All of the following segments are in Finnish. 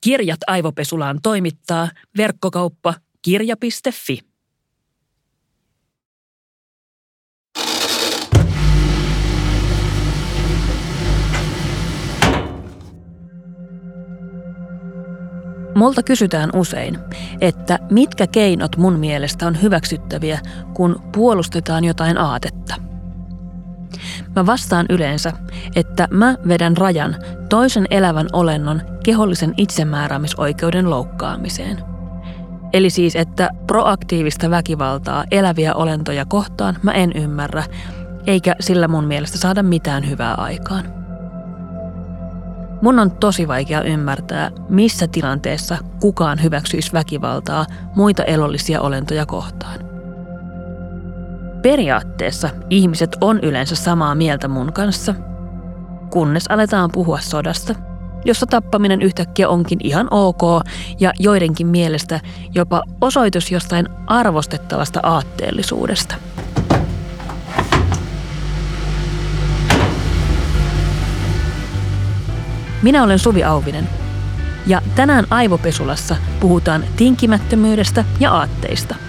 Kirjat aivopesulaan toimittaa verkkokauppa kirja.fi. Multa kysytään usein, että mitkä keinot mun mielestä on hyväksyttäviä, kun puolustetaan jotain aatetta. Mä vastaan yleensä, että mä vedän rajan toisen elävän olennon kehollisen itsemääräämisoikeuden loukkaamiseen. Eli siis, että proaktiivista väkivaltaa eläviä olentoja kohtaan mä en ymmärrä, eikä sillä mun mielestä saada mitään hyvää aikaan. Mun on tosi vaikea ymmärtää, missä tilanteessa kukaan hyväksyisi väkivaltaa muita elollisia olentoja kohtaan. Periaatteessa ihmiset on yleensä samaa mieltä mun kanssa, kunnes aletaan puhua sodasta, jossa tappaminen yhtäkkiä onkin ihan ok ja joidenkin mielestä jopa osoitus jostain arvostettavasta aatteellisuudesta – Minä olen Suvi Auvinen. Ja tänään Aivopesulassa puhutaan tinkimättömyydestä ja aatteista.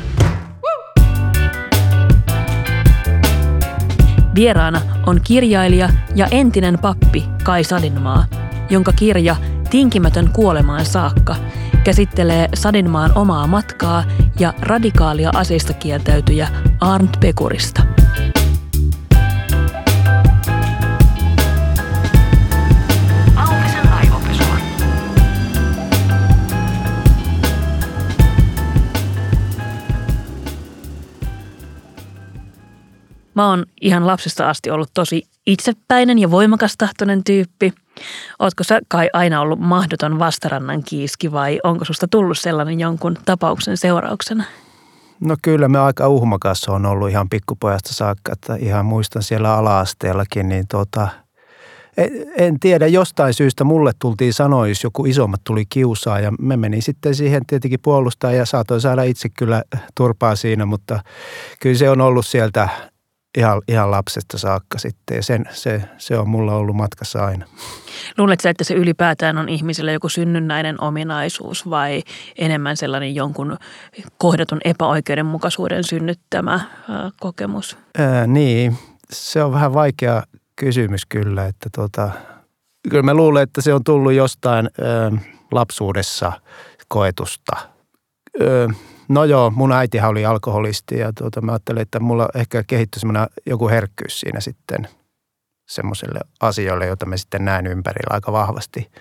Vieraana on kirjailija ja entinen pappi Kai Sadinmaa, jonka kirja Tinkimätön kuolemaan saakka käsittelee Sadinmaan omaa matkaa ja radikaalia aseista kieltäytyjä Arndt Pekurista – Mä oon ihan lapsesta asti ollut tosi itsepäinen ja voimakastahtoinen tyyppi. Ootko sä kai aina ollut mahdoton vastarannan kiiski vai onko susta tullut sellainen jonkun tapauksen seurauksena? No kyllä me aika uhmakas on ollut ihan pikkupojasta saakka, että ihan muistan siellä ala-asteellakin, niin tota, en, en tiedä, jostain syystä mulle tultiin sanoa, jos joku isommat tuli kiusaa ja me meni sitten siihen tietenkin puolustaa ja saatoin saada itse kyllä turpaa siinä, mutta kyllä se on ollut sieltä ihan, ihan lapsesta saakka sitten ja sen, se, se on mulla ollut matkassa aina. Luuletko että se ylipäätään on ihmiselle joku synnynnäinen ominaisuus vai enemmän sellainen jonkun kohdatun epäoikeudenmukaisuuden synnyttämä äh, kokemus? Ää, niin, se on vähän vaikea kysymys kyllä, että tota, kyllä mä luulen, että se on tullut jostain ää, lapsuudessa koetusta. Ää, No joo, mun äitihän oli alkoholisti ja tuota, mä ajattelin, että mulla ehkä kehittyi semmoinen joku herkkyys siinä sitten semmoiselle asioille, joita me sitten näen ympärillä aika vahvasti.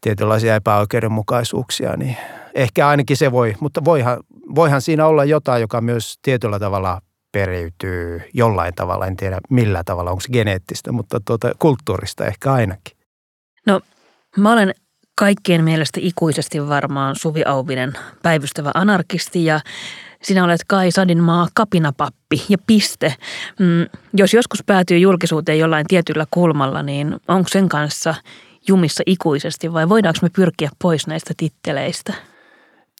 Tietynlaisia epäoikeudenmukaisuuksia, niin ehkä ainakin se voi, mutta voihan, voihan siinä olla jotain, joka myös tietyllä tavalla periytyy jollain tavalla, en tiedä millä tavalla, onko se geneettistä, mutta tuota, kulttuurista ehkä ainakin. No mä olen kaikkien mielestä ikuisesti varmaan Suvi Auvinen päivystävä anarkisti ja sinä olet Kai Sadinmaa kapinapappi ja piste. Mm, jos joskus päätyy julkisuuteen jollain tietyllä kulmalla, niin onko sen kanssa jumissa ikuisesti vai voidaanko me pyrkiä pois näistä titteleistä?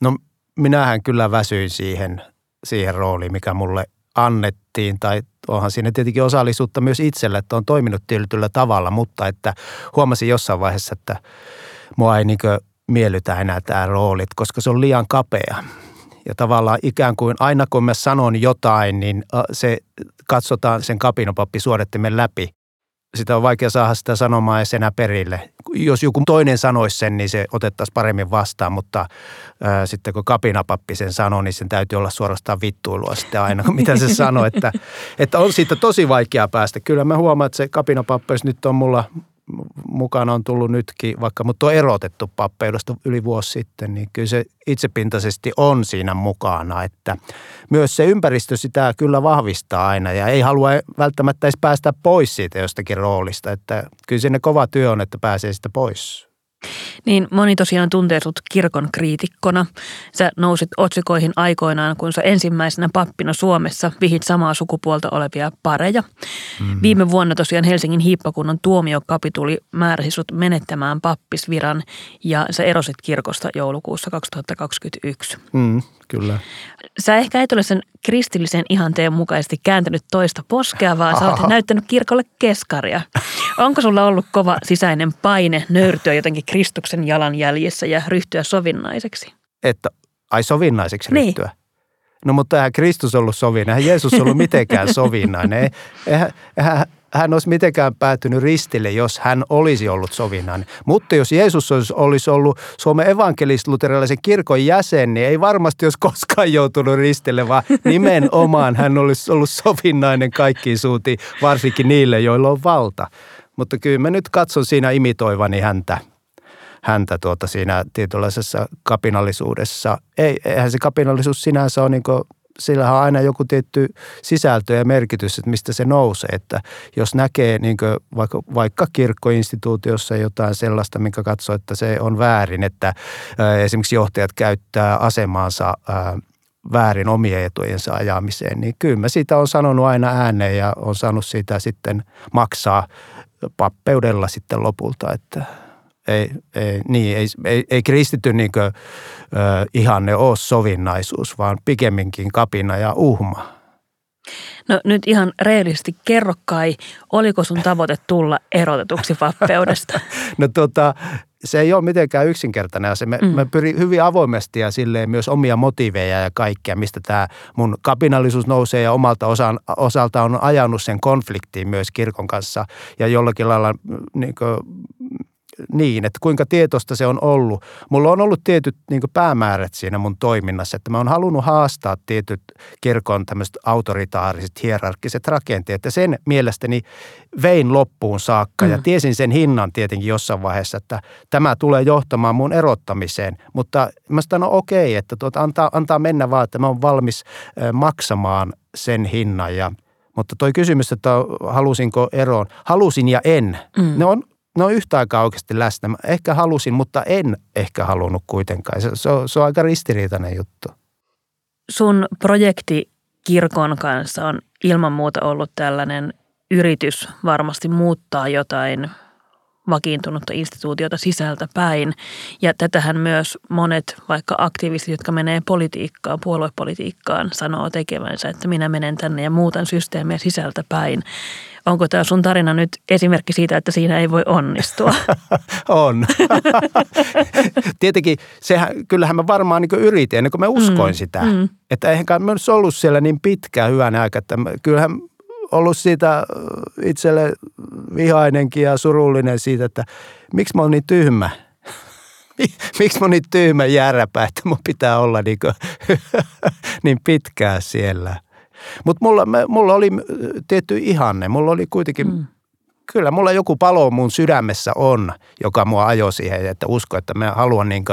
No minähän kyllä väsyin siihen, siihen rooliin, mikä mulle annettiin tai onhan siinä tietenkin osallisuutta myös itselle, että on toiminut tietyllä tavalla, mutta että huomasin jossain vaiheessa, että – mua ei niin miellytä enää tämä roolit, koska se on liian kapea. Ja tavallaan ikään kuin aina kun mä sanon jotain, niin se katsotaan sen kapinopappi suodattimen läpi. Sitä on vaikea saada sitä sanomaa edes enää perille. Jos joku toinen sanoisi sen, niin se otettaisiin paremmin vastaan, mutta ää, sitten kun kapinapappi sen sanoo, niin sen täytyy olla suorastaan vittuilua sitten aina, mitä se sanoo. Että, että on siitä tosi vaikea päästä. Kyllä mä huomaan, että se kapinapappi, nyt on mulla mukana on tullut nytkin, vaikka mut on erotettu pappeudosta yli vuosi sitten, niin kyllä se itsepintaisesti on siinä mukana, että myös se ympäristö sitä kyllä vahvistaa aina ja ei halua välttämättä edes päästä pois siitä jostakin roolista, että kyllä sinne kova työ on, että pääsee sitä pois. Niin moni tosiaan tuntee sut kirkon kriitikkona. Sä nousit otsikoihin aikoinaan, kun sä ensimmäisenä pappina Suomessa vihit samaa sukupuolta olevia pareja. Mm-hmm. Viime vuonna tosiaan Helsingin hiippakunnan tuomiokapituli määräsi sut menettämään pappisviran ja sä erosit kirkosta joulukuussa 2021. Mm, kyllä. Sä ehkä et ole sen kristillisen ihanteen mukaisesti kääntänyt toista poskea, vaan sä olet näyttänyt kirkolle keskaria. Onko sulla ollut kova sisäinen paine nöyrtyä jotenkin Kristuksen jalanjäljissä ja ryhtyä sovinnaiseksi? Että ai sovinnaiseksi Niin. ryhtyä? No mutta eihän Kristus ollut sovinnainen, eihän Jeesus ollut mitenkään sovinnainen. Eihän, eihän hän olisi mitenkään päätynyt ristille, jos hän olisi ollut sovinnainen. Mutta jos Jeesus olisi, ollut Suomen evankelist-luterilaisen kirkon jäsen, niin ei varmasti olisi koskaan joutunut ristille, vaan nimenomaan hän olisi ollut sovinnainen kaikkiin suuntiin, varsinkin niille, joilla on valta. Mutta kyllä mä nyt katson siinä imitoivani häntä häntä tuota siinä tietynlaisessa kapinallisuudessa. Ei, eihän se kapinallisuus sinänsä ole niin kuin, sillä on aina joku tietty sisältö ja merkitys, että mistä se nousee. Että jos näkee niin vaikka, vaikka kirkkoinstituutiossa jotain sellaista, minkä katsoo, että se on väärin, että esimerkiksi johtajat käyttää asemaansa ää, väärin omien etujensa ajamiseen, niin kyllä mä siitä on sanonut aina ääneen ja on saanut siitä sitten maksaa pappeudella sitten lopulta, että ei, ei, niin, ei, ei, ei kristitty niin kuin, ö, ihanne ole sovinnaisuus, vaan pikemminkin kapina ja uhma. No nyt ihan reellisesti kerro kai, oliko sun tavoite tulla erotetuksi vappeudesta? No tota, se ei ole mitenkään yksinkertainen se me, mm. mä pyrin hyvin avoimesti ja silleen myös omia motiiveja ja kaikkea, mistä tämä mun kapinallisuus nousee ja omalta osan, osalta on ajanut sen konfliktiin myös kirkon kanssa ja jollakin lailla niin kuin, niin, että kuinka tietoista se on ollut. Mulla on ollut tietyt niin päämäärät siinä mun toiminnassa, että mä oon halunnut haastaa tietyt kirkon tämmöiset autoritaariset, hierarkkiset rakenteet. Ja sen mielestäni vein loppuun saakka mm. ja tiesin sen hinnan tietenkin jossain vaiheessa, että tämä tulee johtamaan mun erottamiseen. Mutta mä sanoin, no okei, että tuota, antaa, antaa mennä vaan, että mä oon valmis maksamaan sen hinnan ja mutta toi kysymys, että halusinko eroon, halusin ja en. Mm. Ne on ne on yhtä aikaa oikeasti läsnä. Mä ehkä halusin, mutta en ehkä halunnut kuitenkaan. Se, se, on, se on aika ristiriitainen juttu. Sun projekti kirkon kanssa on ilman muuta ollut tällainen yritys varmasti muuttaa jotain vakiintunutta instituutiota sisältä päin. Ja tätähän myös monet vaikka aktivistit, jotka menee politiikkaan, puoluepolitiikkaan, sanoo tekevänsä, että minä menen tänne ja muutan systeemiä sisältä päin. Onko tämä sun tarina nyt esimerkki siitä, että siinä ei voi onnistua? on. Tietenkin, sehän, kyllähän mä varmaan niin yritin ennen kuin mä uskoin mm, sitä. Mm. Että eihän mä olisi ollut siellä niin pitkään hyvän aika, että kyllähän ollut siitä itselle vihainenkin ja surullinen siitä, että miksi mä oon niin tyhmä. Miksi mä oon niin tyhmä järräpä, että mun pitää olla niin, kuin, niin pitkään siellä. Mutta mulla, mulla oli tietty ihanne. Mulla oli kuitenkin, mm. kyllä mulla joku palo mun sydämessä on, joka mua ajoi siihen, että usko, että mä haluan niin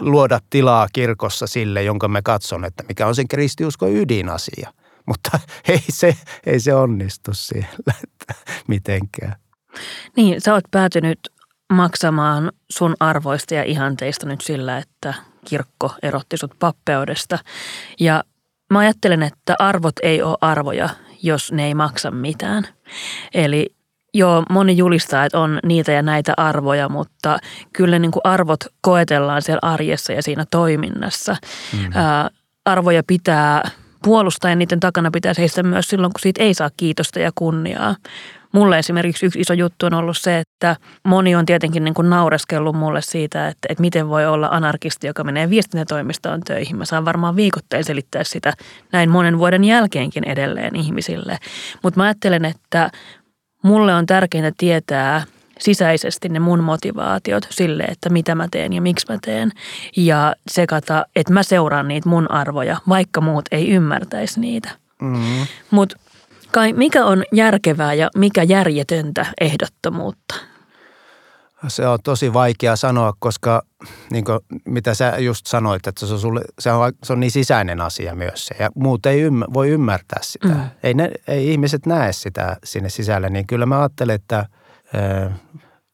luoda tilaa kirkossa sille, jonka mä katson, että mikä on sen kristiuskon ydinasia. Mutta ei se, ei se onnistu siellä että mitenkään. Niin, sä oot päätynyt maksamaan sun arvoista ja ihanteista nyt sillä, että kirkko erotti sut pappeudesta. Ja Mä ajattelen, että arvot ei ole arvoja, jos ne ei maksa mitään. Eli joo, moni julistaa, että on niitä ja näitä arvoja, mutta kyllä niin kuin arvot koetellaan siellä arjessa ja siinä toiminnassa. Mm. Ää, arvoja pitää puolustaa ja niiden takana pitää seistä myös silloin, kun siitä ei saa kiitosta ja kunniaa. Mulle esimerkiksi yksi iso juttu on ollut se, että moni on tietenkin niin kuin naureskellut mulle siitä, että, että miten voi olla anarkisti, joka menee viestintätoimistoon töihin. Mä saan varmaan viikoittain selittää sitä näin monen vuoden jälkeenkin edelleen ihmisille. Mutta mä ajattelen, että mulle on tärkeintä tietää sisäisesti ne mun motivaatiot sille, että mitä mä teen ja miksi mä teen. Ja sekata, että mä seuraan niitä mun arvoja, vaikka muut ei ymmärtäisi niitä. Mm-hmm. Mutta Kai mikä on järkevää ja mikä järjetöntä ehdottomuutta? Se on tosi vaikea sanoa, koska niin kuin, mitä sä just sanoit, että se on, sulle, se on, se on niin sisäinen asia myös se. Ja muut ei ymmär, voi ymmärtää sitä. Mm. Ei, ne, ei ihmiset näe sitä sinne sisälle. Niin kyllä mä ajattelen, että äh,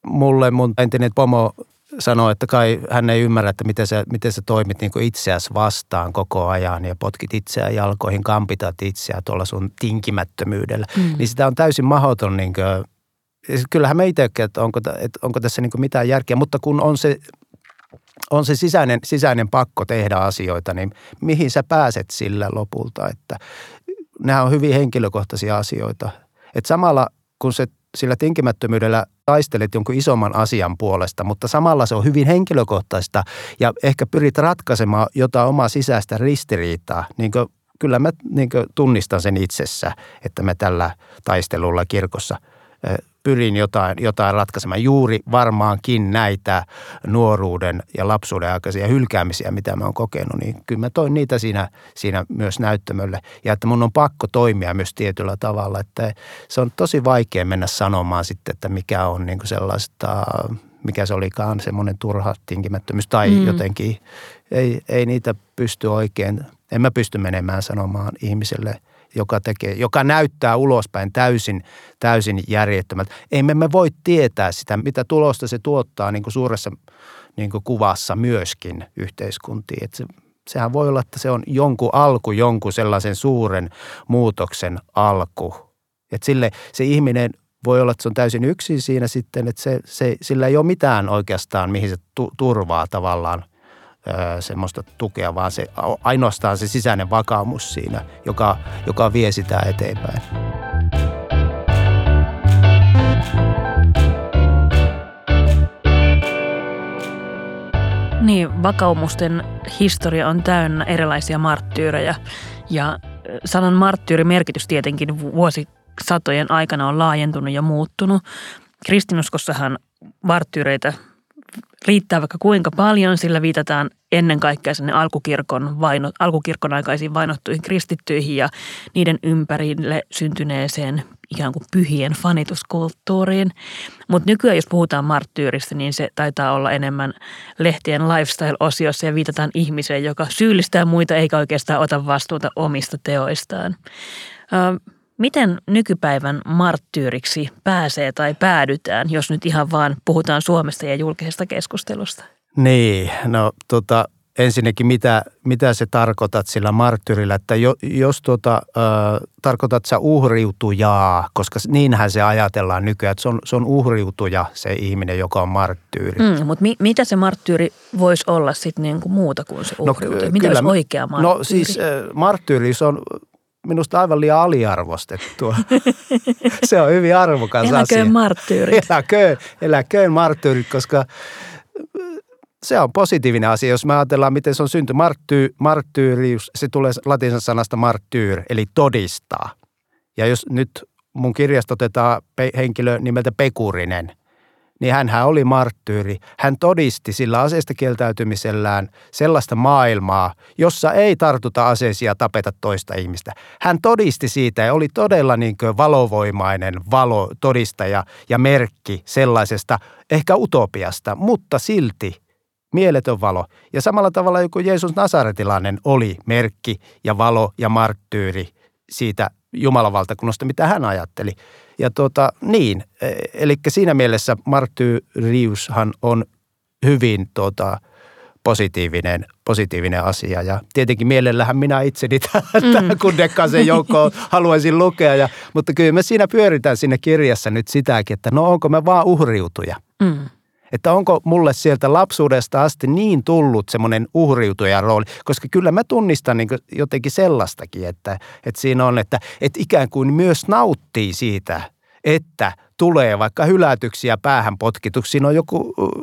mulle mun entinen pomo sanoi, että kai hän ei ymmärrä, että miten sä, miten sä toimit niin itseäsi vastaan koko ajan ja potkit itseä jalkoihin, kampitat itseä tuolla sun tinkimättömyydellä. Mm. Niin sitä on täysin mahdoton niin kuin, kyllähän me itsekin, että onko, että onko tässä niin mitään järkeä, mutta kun on se, on se sisäinen, sisäinen pakko tehdä asioita, niin mihin sä pääset sillä lopulta, että nämä on hyvin henkilökohtaisia asioita. Että samalla kun se sillä tinkimättömyydellä taistelet jonkun isomman asian puolesta, mutta samalla se on hyvin henkilökohtaista ja ehkä pyrit ratkaisemaan jotain omaa sisäistä ristiriitaa, niin kuin kyllä mä niin tunnistan sen itsessä, että me tällä taistelulla kirkossa pyrin jotain, jotain ratkaisemaan. Juuri varmaankin näitä nuoruuden ja lapsuuden aikaisia hylkäämisiä, mitä mä oon kokenut, niin kyllä mä toin niitä siinä, siinä myös näyttämölle. Ja että mun on pakko toimia myös tietyllä tavalla, että se on tosi vaikea mennä sanomaan sitten, että mikä on niin sellaista, mikä se olikaan semmoinen turha tinkimättömyys tai mm. jotenkin ei, ei niitä pysty oikein, en mä pysty menemään sanomaan ihmiselle – joka, tekee, joka näyttää ulospäin täysin, täysin järjettömältä. Emme me voi tietää sitä, mitä tulosta se tuottaa niin kuin suuressa niin kuin kuvassa myöskin yhteiskuntiin. Että se, sehän voi olla, että se on jonkun alku, jonkun sellaisen suuren muutoksen alku. Että sille se ihminen voi olla, että se on täysin yksin siinä sitten, että se, se, sillä ei ole mitään oikeastaan, mihin se tu, turvaa tavallaan – semmoista tukea, vaan se, ainoastaan se sisäinen vakaumus siinä, joka, joka vie sitä eteenpäin. Niin, vakaumusten historia on täynnä erilaisia marttyyrejä ja sanan marttyyri merkitys tietenkin vuosisatojen aikana on laajentunut ja muuttunut. Kristinuskossahan marttyyreitä riittää vaikka kuinka paljon, sillä viitataan ennen kaikkea sinne alkukirkon, vaino, alkukirkon aikaisiin vainottuihin kristittyihin ja niiden ympärille syntyneeseen ikään kuin pyhien fanituskulttuuriin. Mutta nykyään, jos puhutaan marttyyristä, niin se taitaa olla enemmän lehtien lifestyle-osiossa ja viitataan ihmiseen, joka syyllistää muita eikä oikeastaan ota vastuuta omista teoistaan. Miten nykypäivän marttyyriksi pääsee tai päädytään, jos nyt ihan vaan puhutaan Suomesta ja julkisesta keskustelusta? Niin, no tota, ensinnäkin mitä, mitä se tarkoitat sillä marttyrillä, että jo, jos tota, äh, tarkoitat sä uhriutujaa, koska niinhän se ajatellaan nykyään, että se on, se on uhriutuja se ihminen, joka on marttyyri. Mm, mutta mi, mitä se marttyyri voisi olla sitten niinku muuta kuin se uhriutuja? No, mitä olisi oikea marttyyri? No siis äh, marttyyri, se on minusta aivan liian aliarvostettua. se on hyvin arvokas eläköön asia. Marttyyrit. Eläköön, eläköön marttyyrit, koska se on positiivinen asia, jos me ajatellaan, miten se on synty. Martty, marttyyrius, se tulee latinsan sanasta marttyyr, eli todistaa. Ja jos nyt mun kirjasta otetaan henkilö nimeltä Pekurinen – niin hän oli marttyyri. Hän todisti sillä aseesta kieltäytymisellään sellaista maailmaa, jossa ei tartuta aseisia tapeta toista ihmistä. Hän todisti siitä ja oli todella niin valovoimainen valo, todistaja ja merkki sellaisesta ehkä utopiasta, mutta silti mieletön valo. Ja samalla tavalla joku Jeesus Nasaretilainen oli merkki ja valo ja marttyyri siitä Jumalan valtakunnasta, mitä hän ajatteli. Ja tuota, niin, e, eli siinä mielessä marttyyriushan on hyvin tuota, positiivinen, positiivinen asia. Ja tietenkin mielellähän minä itseni tähän mm. Kundekkasen joukkoon haluaisin lukea. Ja, mutta kyllä me siinä pyöritään siinä kirjassa nyt sitäkin, että no onko me vaan uhriutuja. Mm että onko mulle sieltä lapsuudesta asti niin tullut semmoinen uhriutujan rooli, koska kyllä mä tunnistan niin jotenkin sellaistakin, että, että siinä on, että, että ikään kuin myös nauttii siitä, että tulee vaikka hylätyksiä päähän potkituksi. Siinä on joku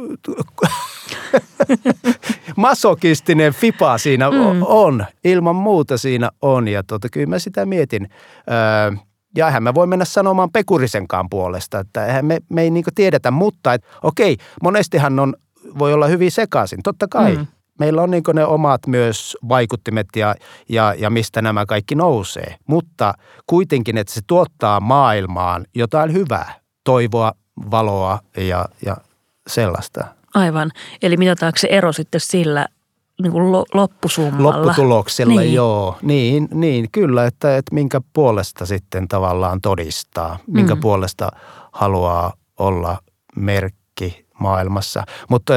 masokistinen fipa siinä mm. on, ilman muuta siinä on ja tota, kyllä mä sitä mietin. Öö, ja eihän me voi mennä sanomaan Pekurisenkaan puolesta, että eihän me, me ei niin tiedetä, mutta et, okei, monestihan on, voi olla hyvin sekaisin, totta kai. Mm. Meillä on niin ne omat myös vaikuttimet ja, ja, ja mistä nämä kaikki nousee, mutta kuitenkin, että se tuottaa maailmaan jotain hyvää, toivoa, valoa ja, ja sellaista. Aivan. Eli mitataanko se ero sitten sillä, niin kuin loppusummalla. Lopputuloksella, niin. joo. Niin, niin, kyllä, että, että minkä puolesta sitten tavallaan todistaa, minkä mm. puolesta haluaa olla merkki maailmassa. Mutta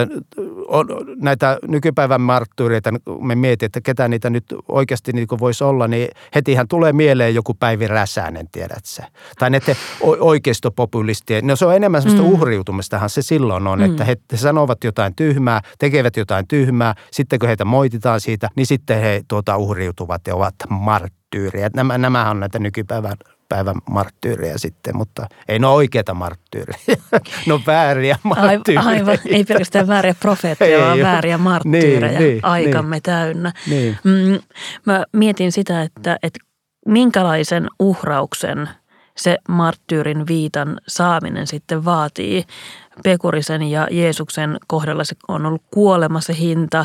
on, näitä nykypäivän marttyyreitä, me mietin, että ketä niitä nyt oikeasti niin voisi olla, niin hetihän tulee mieleen joku Päivi Räsänen, tiedät sä. Tai näiden oikeistopopulistien, no se on enemmän sellaista mm. uhriutumistahan se silloin on, mm. että he, he sanovat jotain tyhmää, tekevät jotain tyhmää, sitten kun heitä moititaan siitä, niin sitten he tuota, uhriutuvat ja ovat marttyyriä. Nämä, nämähän on näitä nykypäivän päivän marttyyrejä sitten, mutta ei ne ole oikeita marttyyrejä. ne on vääriä marttyyrejä. Aivan, ei pelkästään vääriä profeetteja, vaan vääriä marttyyrejä niin, niin, aikamme niin, täynnä. Niin. Mm, mä mietin sitä, että, että minkälaisen uhrauksen se marttyyrin viitan saaminen sitten vaatii. Pekurisen ja Jeesuksen kohdalla se on ollut kuolema se hinta.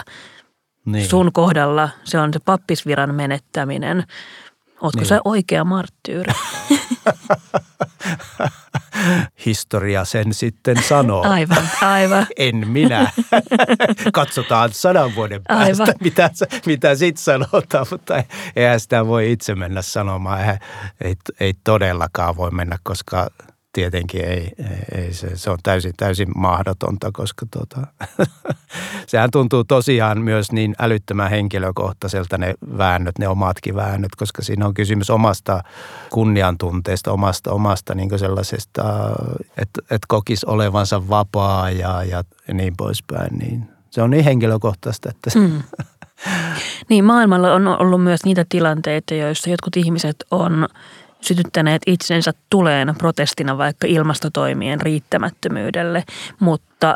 Niin. Sun kohdalla se on se pappisviran menettäminen. Ootko niin. sä oikea marttyyri? Historia sen sitten sanoo. Aivan, aivan. en minä. Katsotaan sadan vuoden päästä, aivan. mitä, mitä sitten sanotaan, mutta eihän sitä voi itse mennä sanomaan. Ei, ei, ei todellakaan voi mennä, koska tietenkin ei, ei, ei se, se on täysin, täysin mahdotonta, koska tota, sehän tuntuu tosiaan myös niin älyttömän henkilökohtaiselta ne väännöt, ne omatkin väännöt, koska siinä on kysymys omasta kunniantunteesta, omasta, omasta niin sellaisesta, että et kokisi olevansa vapaa ja, ja niin poispäin, niin se on niin henkilökohtaista, että mm. Niin, maailmalla on ollut myös niitä tilanteita, joissa jotkut ihmiset on sytyttäneet itsensä tuleen protestina vaikka ilmastotoimien riittämättömyydelle, mutta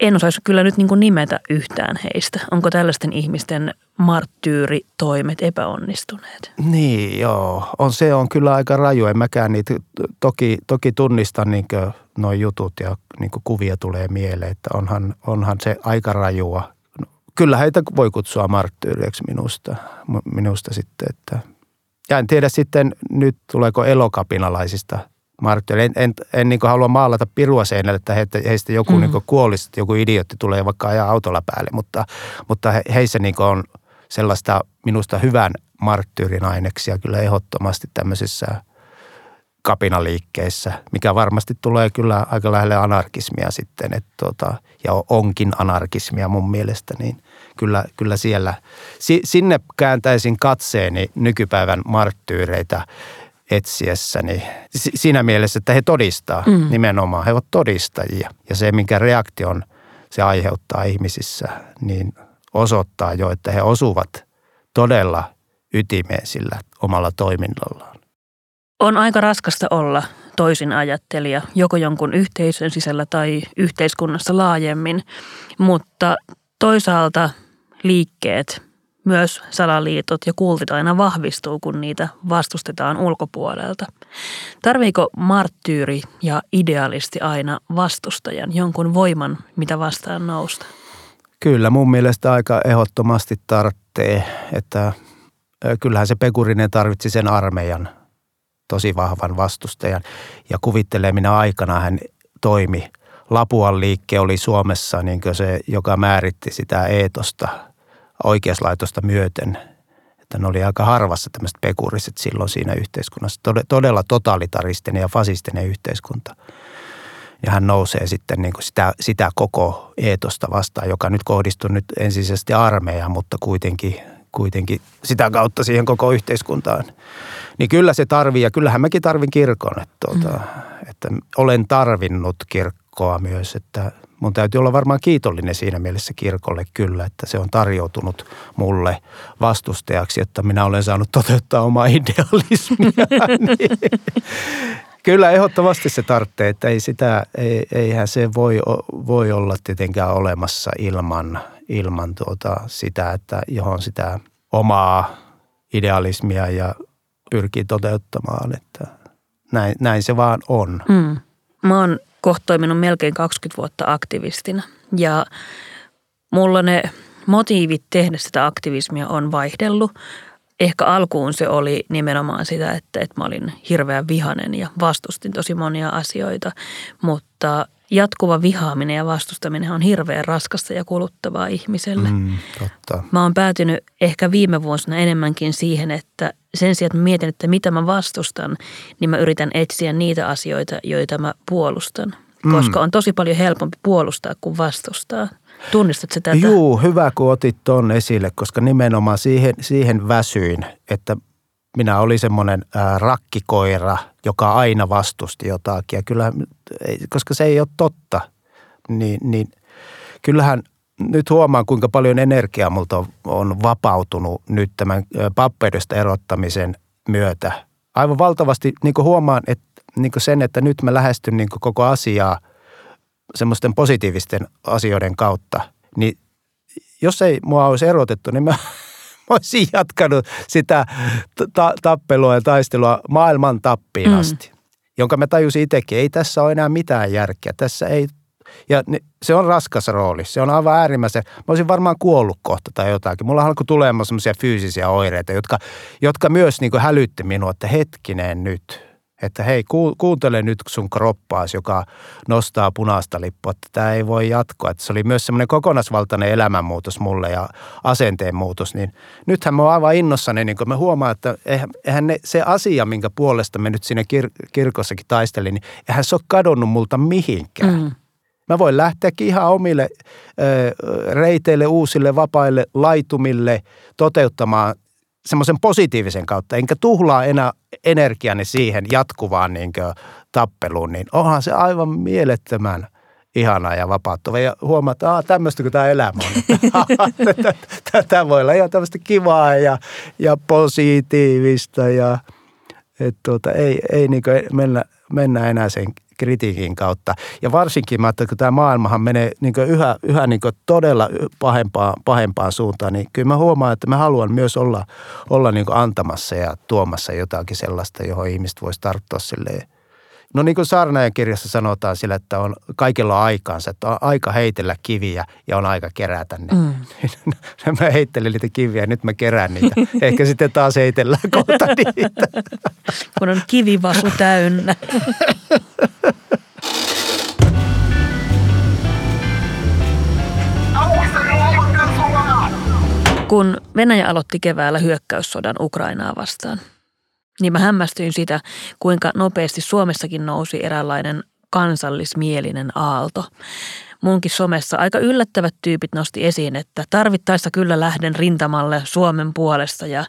en osaisi kyllä nyt niin kuin nimetä yhtään heistä. Onko tällaisten ihmisten marttyyritoimet epäonnistuneet? Niin, joo. On, se on kyllä aika raju. En mäkään niitä toki, toki tunnista niin nuo jutut ja niin kuvia tulee mieleen, että onhan, onhan se aika rajua. Kyllä heitä voi kutsua marttyyriäksi minusta, minusta sitten, että – ja en tiedä sitten nyt tuleeko elokapinalaisista markkinoille. En, en, en niin halua maalata pirua seinälle, että heistä, heistä joku mm. niin kuolisi, että joku idiotti tulee vaikka ajaa autolla päälle, mutta, mutta he, heissä niin on sellaista minusta hyvän marttyyrin aineksia kyllä ehdottomasti tämmöisissä kapinaliikkeissä, mikä varmasti tulee kyllä aika lähelle anarkismia sitten, että tota, ja onkin anarkismia mun mielestä, niin kyllä, kyllä siellä, si, sinne kääntäisin katseeni nykypäivän marttyyreitä etsiessäni. Siinä mielessä, että he todistaa mm. nimenomaan, he ovat todistajia. Ja se, minkä reaktion se aiheuttaa ihmisissä, niin osoittaa jo, että he osuvat todella ytimeen sillä omalla toiminnallaan. On aika raskasta olla toisin ajattelija, joko jonkun yhteisön sisällä tai yhteiskunnassa laajemmin, mutta toisaalta liikkeet, myös salaliitot ja kultit aina vahvistuu, kun niitä vastustetaan ulkopuolelta. Tarviiko marttyyri ja idealisti aina vastustajan, jonkun voiman, mitä vastaan nousta? Kyllä, mun mielestä aika ehdottomasti tarvitsee, että kyllähän se Pekurinen tarvitsi sen armeijan tosi vahvan vastustajan. Ja kuvittelee, minä aikana hän toimi. Lapuan liikke oli Suomessa niin se, joka määritti sitä eetosta oikeuslaitosta myöten. Että ne oli aika harvassa tämmöiset pekuriset silloin siinä yhteiskunnassa. Todella totalitaristinen ja fasistinen yhteiskunta. Ja hän nousee sitten niin kuin sitä, sitä koko eetosta vastaan, joka nyt kohdistuu nyt ensisijaisesti armeijaan, mutta kuitenkin, kuitenkin sitä kautta siihen koko yhteiskuntaan niin kyllä se tarvii ja kyllähän mäkin tarvin kirkon. Että, tuota, mm. että olen tarvinnut kirkkoa myös, että mun täytyy olla varmaan kiitollinen siinä mielessä kirkolle kyllä, että se on tarjoutunut mulle vastustajaksi, että minä olen saanut toteuttaa omaa idealismia. niin. Kyllä ehdottomasti se tarvitsee, että ei sitä, ei, eihän se voi, voi olla tietenkään olemassa ilman, ilman tuota sitä, että johon sitä omaa idealismia ja pyrkii toteuttamaan, että näin, näin se vaan on. Mm. Mä oon kohta toiminut melkein 20 vuotta aktivistina ja mulla ne motiivit tehdä sitä aktivismia on vaihdellut. Ehkä alkuun se oli nimenomaan sitä, että, että mä olin hirveän vihanen ja vastustin tosi monia asioita, mutta jatkuva vihaaminen ja vastustaminen on hirveän raskasta ja kuluttavaa ihmiselle. Mm, totta. Mä oon päätynyt ehkä viime vuosina enemmänkin siihen, että sen sijaan, että mä mietin, että mitä mä vastustan, niin mä yritän etsiä niitä asioita, joita mä puolustan. Mm. Koska on tosi paljon helpompi puolustaa kuin vastustaa. Tunnistatko tätä? Joo, hyvä kun otit ton esille, koska nimenomaan siihen, siihen väsyin, että minä olin semmoinen rakkikoira, joka aina vastusti jotakin. Ja kyllä, koska se ei ole totta, niin, niin kyllähän nyt huomaan, kuinka paljon energiaa multa on vapautunut nyt tämän pappeudesta erottamisen myötä aivan valtavasti niin huomaan että, niin sen, että nyt mä lähestyn niin koko asiaa semmoisten positiivisten asioiden kautta. Niin jos ei mua olisi erotettu, niin mä olisin jatkanut sitä ta- tappelua ja taistelua maailman tappiin mm. asti, jonka mä tajusin itsekin, ei tässä ole enää mitään järkeä. Tässä ei ja se on raskas rooli. Se on aivan äärimmäisen. Mä olisin varmaan kuollut kohta tai jotakin. Mulla alkoi tulemaan semmoisia fyysisiä oireita, jotka, jotka myös niin hälytti minua, että hetkinen nyt – että hei, kuuntele nyt sun kroppaas, joka nostaa punaista lippua, että tämä ei voi jatkoa. Että se oli myös semmoinen kokonaisvaltainen elämänmuutos mulle ja asenteen muutos. Niin nythän mä oon aivan innossani, niin kun mä huomaan, että eihän ne, se asia, minkä puolesta me nyt siinä kir- kirkossakin taistelin, niin eihän se ole kadonnut multa mihinkään. Mm. Mä voin lähteäkin ihan omille ö, reiteille, uusille, vapaille laitumille toteuttamaan semmoisen positiivisen kautta, enkä tuhlaa enää energiani siihen jatkuvaan niin tappeluun, niin onhan se aivan mielettömän ihanaa ja vapauttava. Ja huomaa, että tämmöistä kuin tämä elämä on. Tämä voi olla ihan tämmöistä kivaa ja, ja positiivista ja että tuota, ei, ei niin mennä, mennä enää sen kritiikin kautta. Ja varsinkin mä että kun tämä maailmahan menee niin yhä, yhä niin todella pahempaan, pahempaan suuntaan, niin kyllä mä huomaan, että mä haluan myös olla, olla niin antamassa ja tuomassa jotakin sellaista, johon ihmiset voisi tarttua silleen – No niin kuin Saarnaajan kirjassa sanotaan sillä, että on kaikilla aikaansa, että on aika heitellä kiviä ja on aika kerätä ne. Mm. mä heittelin niitä kiviä ja nyt mä kerään niitä. Ehkä sitten taas heitellään kohta niitä. Kun on kivivasu täynnä. Kun Venäjä aloitti keväällä hyökkäyssodan Ukrainaa vastaan, niin mä hämmästyin sitä, kuinka nopeasti Suomessakin nousi eräänlainen kansallismielinen aalto munkin somessa aika yllättävät tyypit nosti esiin, että tarvittaessa kyllä lähden rintamalle Suomen puolesta ja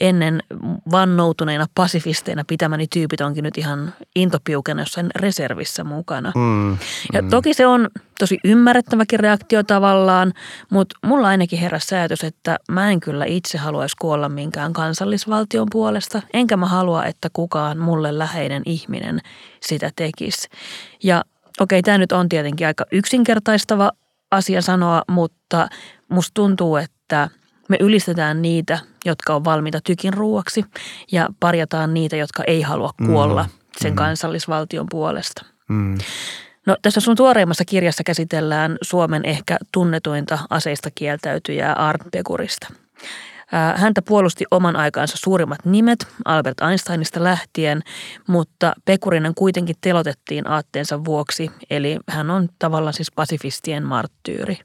ennen vannoutuneina pasifisteina pitämäni tyypit onkin nyt ihan intopiuken jossain reservissä mukana. Mm, ja mm. toki se on tosi ymmärrettäväkin reaktio tavallaan, mutta mulla ainakin heräsi ajatus, että mä en kyllä itse haluaisi kuolla minkään kansallisvaltion puolesta, enkä mä halua, että kukaan mulle läheinen ihminen sitä tekisi. Ja okei, tämä nyt on tietenkin aika yksinkertaistava asia sanoa, mutta musta tuntuu, että me ylistetään niitä, jotka on valmiita tykin ruuaksi ja parjataan niitä, jotka ei halua mm. kuolla mm. sen mm. kansallisvaltion puolesta. Mm. No tässä sun tuoreimmassa kirjassa käsitellään Suomen ehkä tunnetuinta aseista kieltäytyjää Art Pekurista. Häntä puolusti oman aikaansa suurimmat nimet Albert Einsteinista lähtien, mutta Pekurinen kuitenkin telotettiin aatteensa vuoksi, eli hän on tavallaan siis pasifistien marttyyri.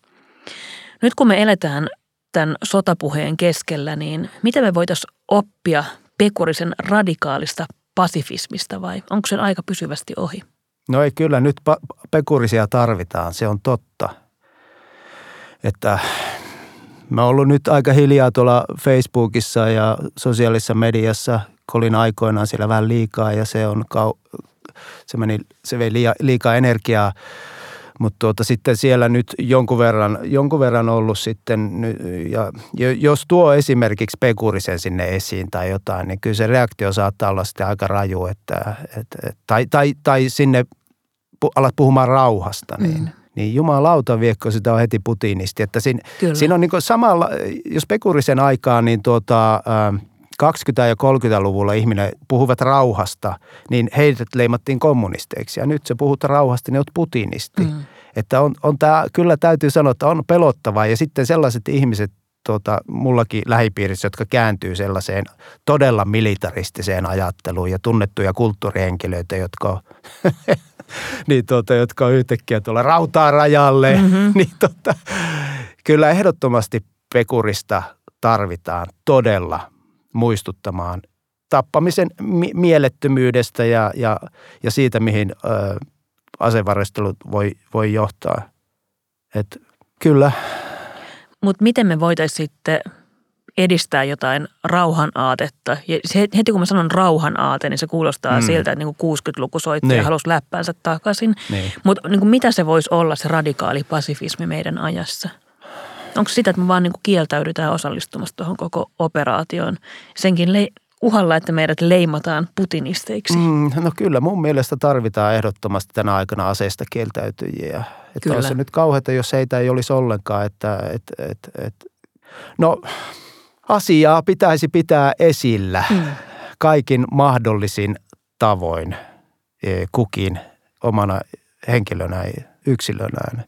Nyt kun me eletään tämän sotapuheen keskellä, niin mitä me voitaisiin oppia Pekurisen radikaalista pasifismista vai onko se aika pysyvästi ohi? No ei kyllä, nyt Pekurisia tarvitaan, se on totta. Että Mä oon ollut nyt aika hiljaa tuolla Facebookissa ja sosiaalisessa mediassa. Kolin aikoinaan siellä vähän liikaa ja se, on kau- se, meni, se vei liikaa energiaa. Mutta tuota, sitten siellä nyt jonkun verran, jonkun verran ollut sitten, ja jos tuo esimerkiksi Pekurisen sinne esiin tai jotain, niin kyllä se reaktio saattaa olla sitten aika raju, että, et, et, tai, tai, tai sinne alat puhumaan rauhasta, niin mm niin jumalauta viekko sitä on heti Putinisti. Että siinä, siinä on niin samalla, jos Pekurisen aikaa, niin tuota, 20- ja 30-luvulla ihminen puhuvat rauhasta, niin heidät leimattiin kommunisteiksi. Ja nyt se puhut rauhasta, niin olet putinisti. Mm. Että on, on tää, kyllä täytyy sanoa, että on pelottavaa. Ja sitten sellaiset ihmiset, tuota, mullakin lähipiirissä, jotka kääntyy sellaiseen todella militaristiseen ajatteluun ja tunnettuja kulttuurihenkilöitä, jotka niin tuota, jotka on yhtäkkiä tuolla rautaa rajalle, mm-hmm. niin tuota, kyllä ehdottomasti pekurista tarvitaan todella muistuttamaan tappamisen mi- mielettömyydestä ja, ja, ja siitä, mihin ö, asevarustelu voi, voi johtaa. Et kyllä. Mutta miten me voitaisiin sitten edistää jotain rauhan aatetta. Ja se, heti kun mä sanon rauhan aate, niin se kuulostaa mm. siltä, että niin 60-luku soitti niin. ja halusi läppäänsä takaisin. Niin. Mutta niin mitä se voisi olla se radikaali pasifismi meidän ajassa? Onko sitä, että me vaan niin kieltäydytään osallistumasta tuohon koko operaatioon? Senkin le- uhalla, että meidät leimataan putinisteiksi. Mm, no kyllä, mun mielestä tarvitaan ehdottomasti tänä aikana aseista kieltäytyjiä. Että Kyllä. olisi se nyt kauheata, jos heitä ei olisi ollenkaan. Että, et, et, et. No, asiaa pitäisi pitää esillä Mm. kaikin mahdollisin tavoin e, kukin omana henkilönä, yksilönään.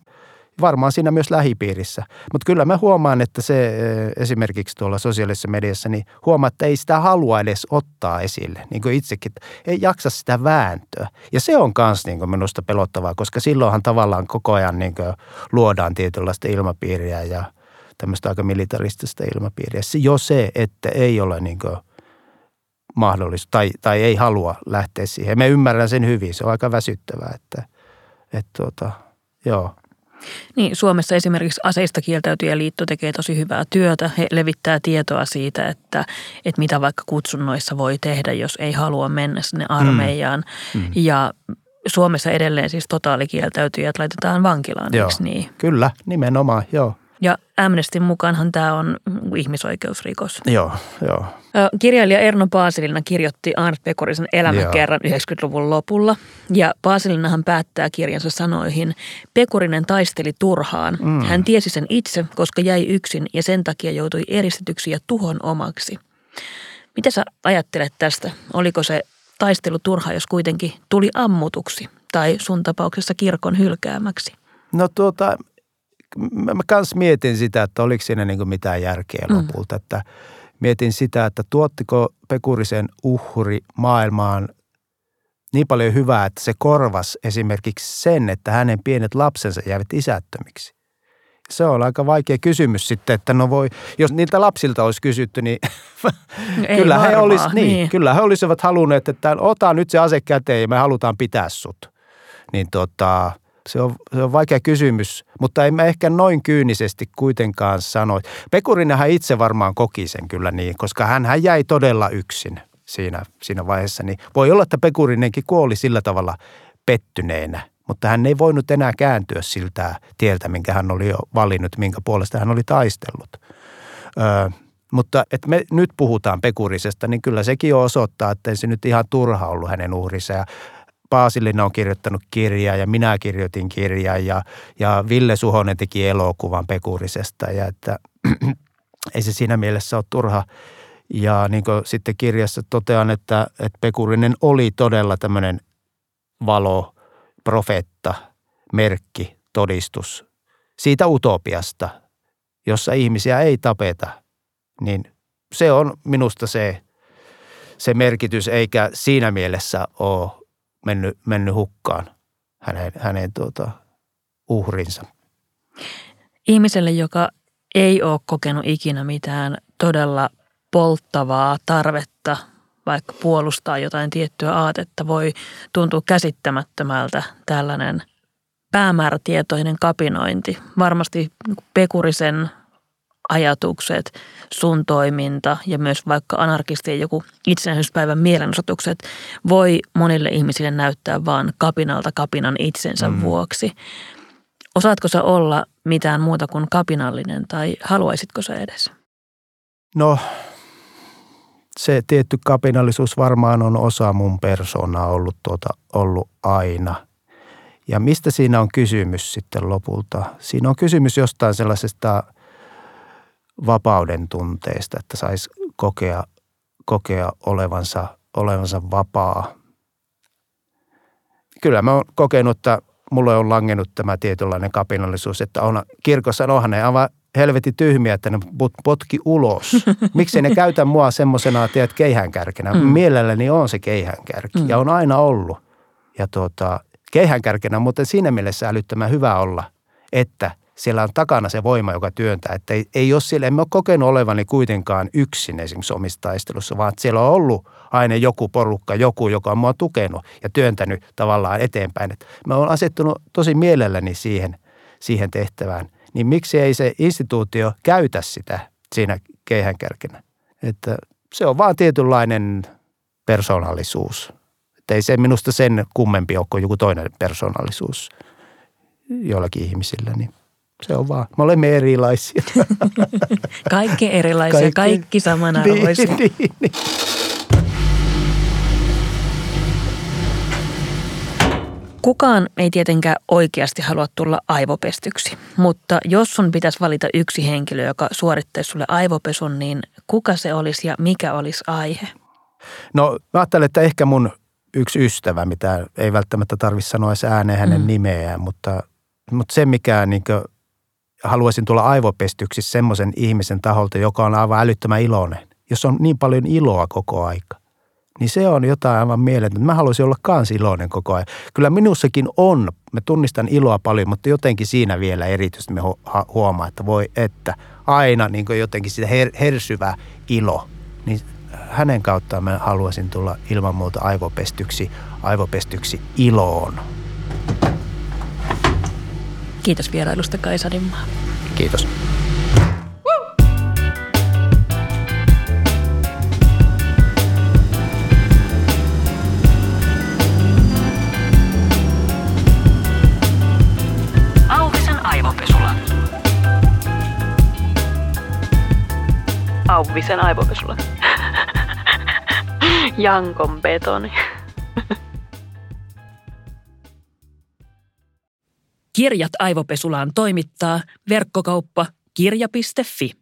Varmaan siinä myös lähipiirissä. Mutta kyllä mä huomaan, että se e, esimerkiksi tuolla sosiaalisessa mediassa, niin huomaa, että ei sitä halua edes ottaa esille. Niin kuin itsekin, että ei jaksa sitä vääntöä. Ja se on myös niin minusta pelottavaa, koska silloinhan tavallaan koko ajan niin luodaan tietynlaista ilmapiiriä ja tämmöistä aika militaristista ilmapiiriä. Jo se, että ei ole niin kuin mahdollisuus tai, tai ei halua lähteä siihen. Me ymmärrän sen hyvin, se on aika väsyttävää, että, että tuota, joo. Niin, Suomessa esimerkiksi aseista kieltäytyjä liitto tekee tosi hyvää työtä. He levittää tietoa siitä, että, että mitä vaikka kutsunnoissa voi tehdä, jos ei halua mennä sinne armeijaan. Mm. Mm. Ja Suomessa edelleen siis totaalikieltäytyjät laitetaan vankilaan, Joo. eikö niin? Kyllä, nimenomaan, joo. Ja Amnestin mukaanhan tämä on ihmisoikeusrikos. Joo, joo. Kirjailija Erno Paasilina kirjoitti Arnt Pekorisen elämäkerran 90-luvun lopulla. Ja Paasilinahan päättää kirjansa sanoihin, Pekurinen taisteli turhaan. Mm. Hän tiesi sen itse, koska jäi yksin ja sen takia joutui eristetyksi ja tuhon omaksi. Mitä sä ajattelet tästä? Oliko se taistelu turha, jos kuitenkin tuli ammutuksi tai sun tapauksessa kirkon hylkäämäksi? No tuota, mä, mä kans mietin sitä, että oliko siinä niin mitään järkeä Mm. lopulta. Että mietin sitä, että tuottiko Pekurisen uhri maailmaan niin paljon hyvää, että se korvas esimerkiksi sen, että hänen pienet lapsensa jäivät isättömiksi. Se on aika vaikea kysymys sitten, että no voi, jos niiltä lapsilta olisi kysytty, niin Ei kyllä, he varmaan, olis, niin, niin. kyllä he olisivat halunneet, että ota nyt se ase käteen ja me halutaan pitää sut. Niin tota, se on, se on vaikea kysymys, mutta en mä ehkä noin kyynisesti kuitenkaan sano. Pekurinenhan itse varmaan koki sen kyllä niin, koska hän jäi todella yksin siinä, siinä vaiheessa. Niin voi olla, että Pekurinenkin kuoli sillä tavalla pettyneenä, mutta hän ei voinut enää kääntyä siltä tieltä, minkä hän oli jo valinnut, minkä puolesta hän oli taistellut. Öö, mutta että me nyt puhutaan Pekurisesta, niin kyllä sekin jo osoittaa, että ei se nyt ihan turha ollut hänen uhrinsa. Ja Paasilina on kirjoittanut kirjaa ja minä kirjoitin kirjaa ja, ja Ville Suhonen teki elokuvan Pekurisesta ja että ei se siinä mielessä ole turha. Ja niin kuin sitten kirjassa totean, että, että Pekurinen oli todella tämmöinen valo, profeetta, merkki, todistus siitä utopiasta, jossa ihmisiä ei tapeta, niin se on minusta se, se merkitys, eikä siinä mielessä ole mennyt, mennyt hukkaan hänen, hänen tuota, uhrinsa. Ihmiselle, joka ei ole kokenut ikinä mitään todella polttavaa tarvetta vaikka puolustaa jotain tiettyä aatetta, voi tuntua käsittämättömältä tällainen päämäärätietoinen kapinointi. Varmasti Pekurisen ajatukset, sun toiminta ja myös vaikka anarkistien joku itsenäisyyspäivän mielenosoitukset voi monille ihmisille näyttää vaan kapinalta kapinan itsensä mm. vuoksi. Osaatko sä olla mitään muuta kuin kapinallinen tai haluaisitko sä edes? No, se tietty kapinallisuus varmaan on osa mun persoonaa ollut, tuota, ollut aina. Ja mistä siinä on kysymys sitten lopulta? Siinä on kysymys jostain sellaisesta vapauden tunteesta, että saisi kokea, kokea olevansa, olevansa vapaa. Kyllä mä oon kokenut, että mulle on langennut tämä tietynlainen kapinallisuus, että on, kirkossa onhan ne aivan helvetin tyhmiä, että ne pot- potki ulos. Miksi ne käytä mua semmoisena, tiedät, keihänkärkenä? Mm. Mielelläni on se keihänkärki mm. ja on aina ollut. Ja tuota, keihänkärkenä, mutta siinä mielessä älyttömän hyvä olla, että siellä on takana se voima, joka työntää. Että ei, ei ole siellä, en mä ole kokenut olevani kuitenkaan yksin esimerkiksi omissa taistelussa, vaan siellä on ollut aina joku porukka, joku, joka on mua tukenut ja työntänyt tavallaan eteenpäin. Että mä oon asettunut tosi mielelläni siihen, siihen tehtävään. Niin miksi ei se instituutio käytä sitä siinä keihänkärkenä? Että se on vaan tietynlainen persoonallisuus. Että ei se minusta sen kummempi ole kuin joku toinen persoonallisuus joillakin ihmisillä, niin se on vaan, me olemme erilaisia. kaikki erilaisia, kaikki, kaikki samanarvoisia. Niin, niin, niin. Kukaan ei tietenkään oikeasti halua tulla aivopestyksi, mutta jos sun pitäisi valita yksi henkilö, joka suorittaisi sulle aivopesun, niin kuka se olisi ja mikä olisi aihe? No mä ajattelen, että ehkä mun yksi ystävä, mitä ei välttämättä tarvitse sanoa edes ääneen hänen mm. nimeään, mutta, mutta se mikä niin kuin haluaisin tulla aivopestyksi semmoisen ihmisen taholta, joka on aivan älyttömän iloinen, jos on niin paljon iloa koko aika niin se on jotain aivan mieletöntä. Mä haluaisin olla kans iloinen koko ajan. Kyllä minussakin on, mä tunnistan iloa paljon, mutta jotenkin siinä vielä erityisesti me huomaa, että voi, että aina niin jotenkin sitä her, hersyvä ilo, niin hänen kauttaan mä haluaisin tulla ilman muuta aivopestyksi, aivopestyksi iloon. Kiitos vierailusta Kaisa Dimmaa. Kiitos. Auvisen aivopesulla. Jankon betoni. Kirjat aivopesulaan toimittaa verkkokauppa kirja.fi.